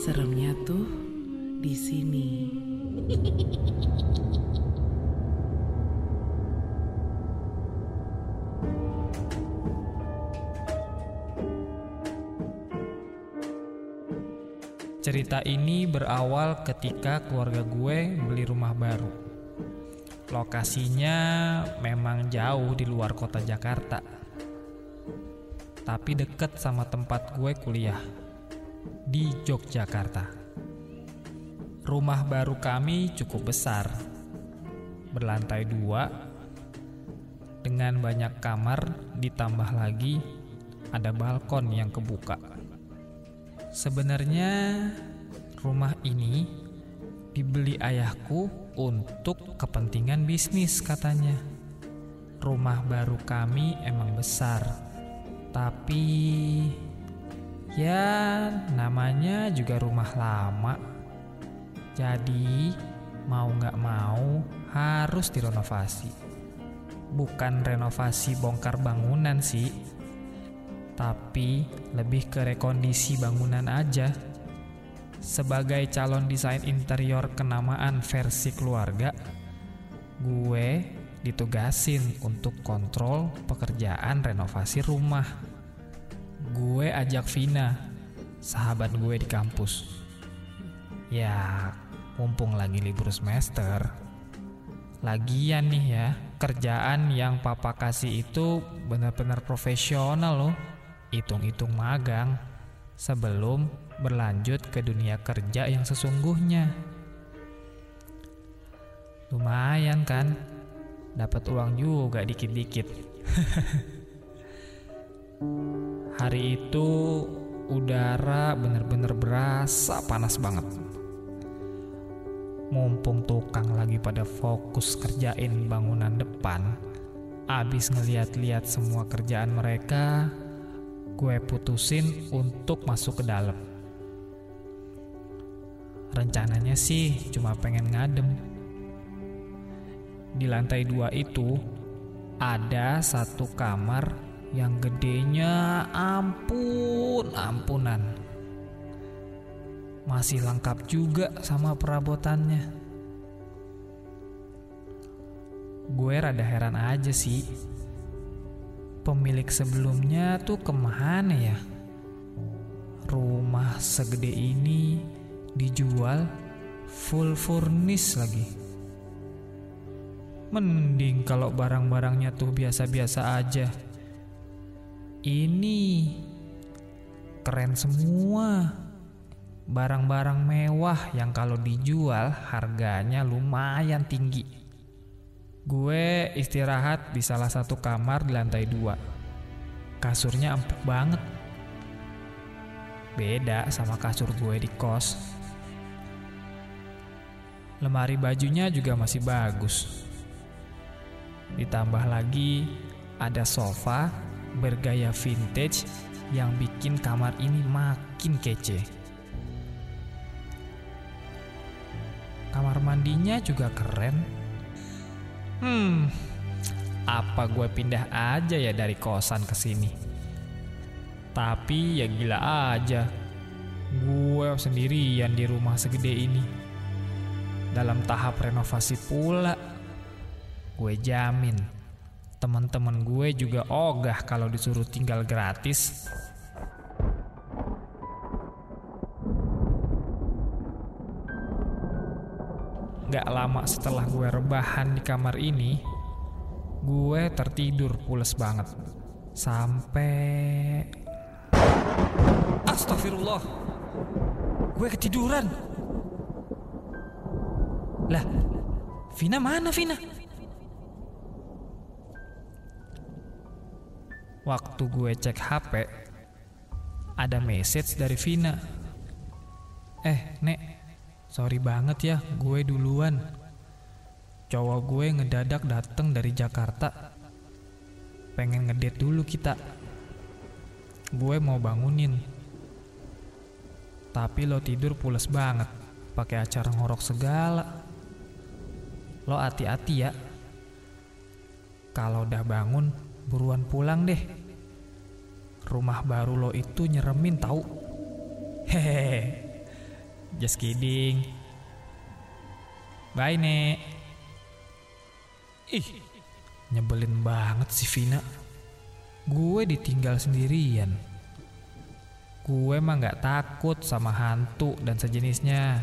Seremnya tuh di sini. Cerita ini berawal ketika keluarga gue beli rumah baru. Lokasinya memang jauh di luar kota Jakarta, tapi deket sama tempat gue kuliah di Yogyakarta. Rumah baru kami cukup besar, berlantai dua, dengan banyak kamar, ditambah lagi ada balkon yang kebuka. Sebenarnya rumah ini dibeli ayahku untuk kepentingan bisnis katanya. Rumah baru kami emang besar, tapi ya namanya juga rumah lama. Jadi mau nggak mau harus direnovasi. Bukan renovasi bongkar bangunan sih, tapi lebih ke rekondisi bangunan aja. Sebagai calon desain interior kenamaan versi keluarga, gue ditugasin untuk kontrol pekerjaan renovasi rumah. Gue ajak Vina, sahabat gue di kampus. Ya, mumpung lagi libur semester. Lagian nih ya, kerjaan yang papa kasih itu benar-benar profesional loh hitung-hitung magang sebelum berlanjut ke dunia kerja yang sesungguhnya. Lumayan kan, dapat uang juga dikit-dikit. Hari itu udara bener-bener berasa panas banget. Mumpung tukang lagi pada fokus kerjain bangunan depan, abis ngeliat-liat semua kerjaan mereka, gue putusin untuk masuk ke dalam. Rencananya sih cuma pengen ngadem. Di lantai dua itu ada satu kamar yang gedenya ampun ampunan. Masih lengkap juga sama perabotannya. Gue rada heran aja sih pemilik sebelumnya tuh ke mana ya? Rumah segede ini dijual full furnish lagi. Mending kalau barang-barangnya tuh biasa-biasa aja. Ini keren semua. Barang-barang mewah yang kalau dijual harganya lumayan tinggi. Gue istirahat di salah satu kamar di lantai dua. Kasurnya empuk banget. Beda sama kasur gue di kos. Lemari bajunya juga masih bagus. Ditambah lagi ada sofa bergaya vintage yang bikin kamar ini makin kece. Kamar mandinya juga keren. Hmm, apa gue pindah aja ya dari kosan ke sini? Tapi ya gila aja, gue sendirian di rumah segede ini. Dalam tahap renovasi pula, gue jamin teman-teman gue juga ogah kalau disuruh tinggal gratis. Gak lama setelah gue rebahan di kamar ini, gue tertidur pules banget. Sampai... Astagfirullah. Gue ketiduran. Lah, Vina mana Vina? Waktu gue cek HP, ada message dari Vina. Eh, Nek, sorry banget ya, gue duluan. Cowok gue ngedadak dateng dari Jakarta. Pengen ngedate dulu kita. Gue mau bangunin. Tapi lo tidur pules banget, pakai acara ngorok segala. Lo hati-hati ya. Kalau udah bangun, buruan pulang deh. Rumah baru lo itu nyeremin tahu. Hehehe. Just kidding. Bye, Nek. Ih, nyebelin banget si Vina. Gue ditinggal sendirian. Gue mah nggak takut sama hantu dan sejenisnya.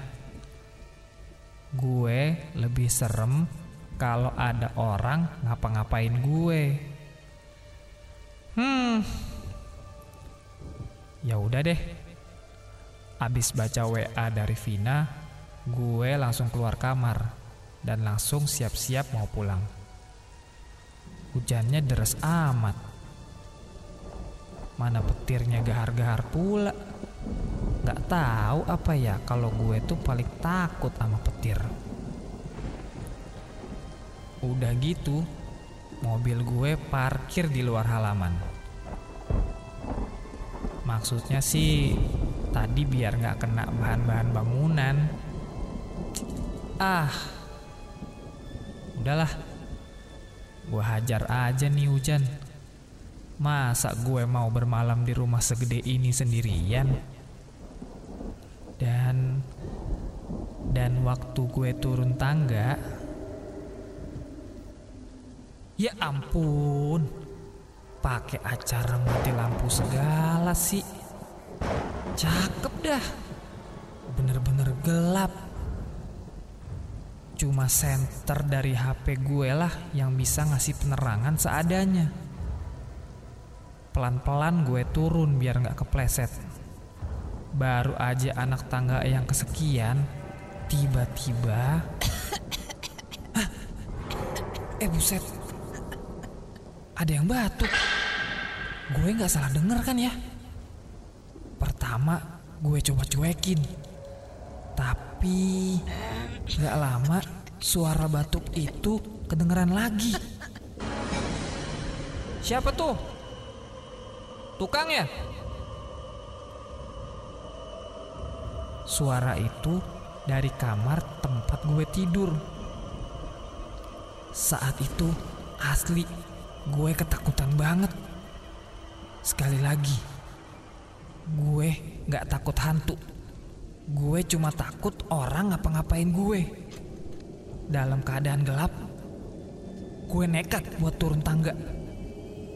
Gue lebih serem kalau ada orang ngapa-ngapain gue. Hmm. Ya udah deh. Abis baca WA dari Vina, gue langsung keluar kamar dan langsung siap-siap mau pulang. Hujannya deras amat. Mana petirnya gahar-gahar pula. Gak tahu apa ya kalau gue tuh paling takut sama petir. Udah gitu, mobil gue parkir di luar halaman. Maksudnya sih tadi biar nggak kena bahan-bahan bangunan. Ah, udahlah. Gue hajar aja nih hujan. Masa gue mau bermalam di rumah segede ini sendirian? Dan dan waktu gue turun tangga, ya ampun, pakai acara mati lampu segala sih. Cakep dah, bener-bener gelap. Cuma senter dari HP gue lah yang bisa ngasih penerangan seadanya. Pelan-pelan gue turun biar nggak kepleset. Baru aja anak tangga yang kesekian, tiba-tiba... Hah? eh buset, ada yang batuk. Gue nggak salah denger kan ya? Pertama, gue coba cuekin. Tapi nggak lama suara batuk itu kedengeran lagi. Siapa tuh? Tukang ya? Suara itu dari kamar tempat gue tidur. Saat itu asli gue ketakutan banget. Sekali lagi, gue gak takut hantu. Gue cuma takut orang ngapa-ngapain gue. Dalam keadaan gelap, gue nekat buat turun tangga.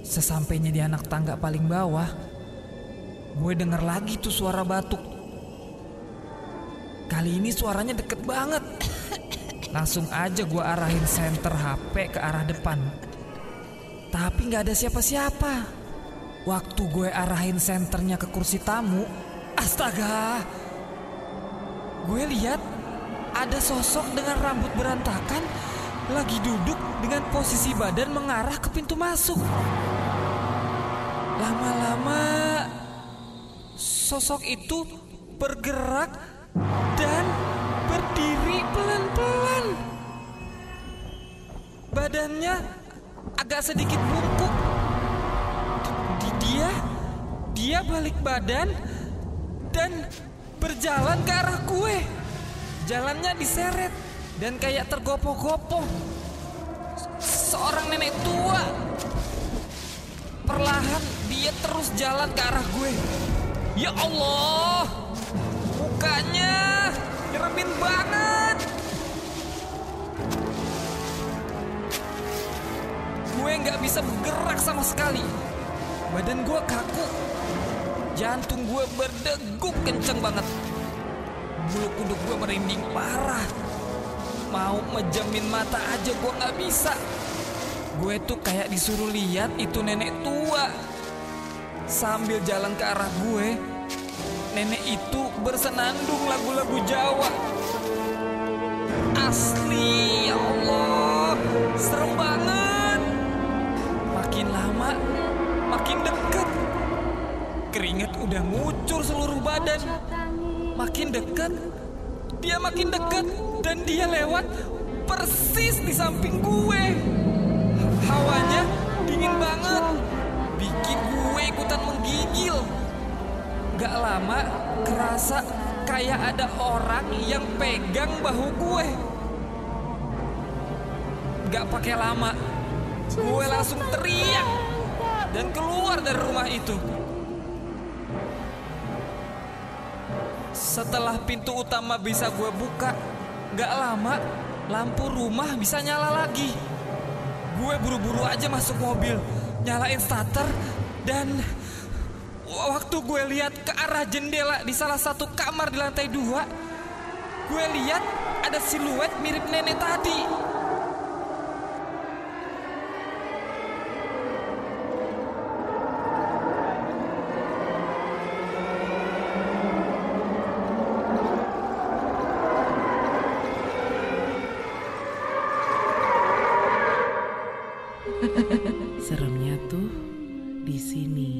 Sesampainya di anak tangga paling bawah, gue denger lagi tuh suara batuk. Kali ini suaranya deket banget. Langsung aja gue arahin senter HP ke arah depan. Tapi gak ada siapa-siapa. Waktu gue arahin senternya ke kursi tamu, astaga. Gue lihat ada sosok dengan rambut berantakan lagi duduk dengan posisi badan mengarah ke pintu masuk. Lama-lama sosok itu bergerak dan berdiri pelan-pelan. Badannya agak sedikit bungkuk. Di- Dia dia balik badan dan berjalan ke arah gue. Jalannya diseret dan kayak tergopoh-gopoh. Seorang nenek tua. Perlahan dia terus jalan ke arah gue. Ya Allah, mukanya nyeremin banget. Nggak bisa bergerak sama sekali. Badan gue kaku. Jantung gue berdegup kenceng banget. Bulu kuduk gue merinding parah. Mau mejamin mata aja gue nggak bisa. Gue tuh kayak disuruh lihat itu nenek tua. Sambil jalan ke arah gue, nenek itu bersenandung lagu-lagu Jawa. Asli, ya Allah, serem banget. Makin lama, makin deket. Keringet udah ngucur seluruh badan. Makin dekat, dia makin dekat dan dia lewat persis di samping gue. Hawanya dingin banget, bikin gue ikutan menggigil. Gak lama kerasa kayak ada orang yang pegang bahu gue. Gak pakai lama, gue langsung teriak dan keluar dari rumah itu. Setelah pintu utama bisa gue buka, gak lama lampu rumah bisa nyala lagi. Gue buru-buru aja masuk mobil, nyalain starter, dan waktu gue lihat ke arah jendela di salah satu kamar di lantai dua, gue lihat ada siluet mirip nenek tadi. Seremnya tuh di sini.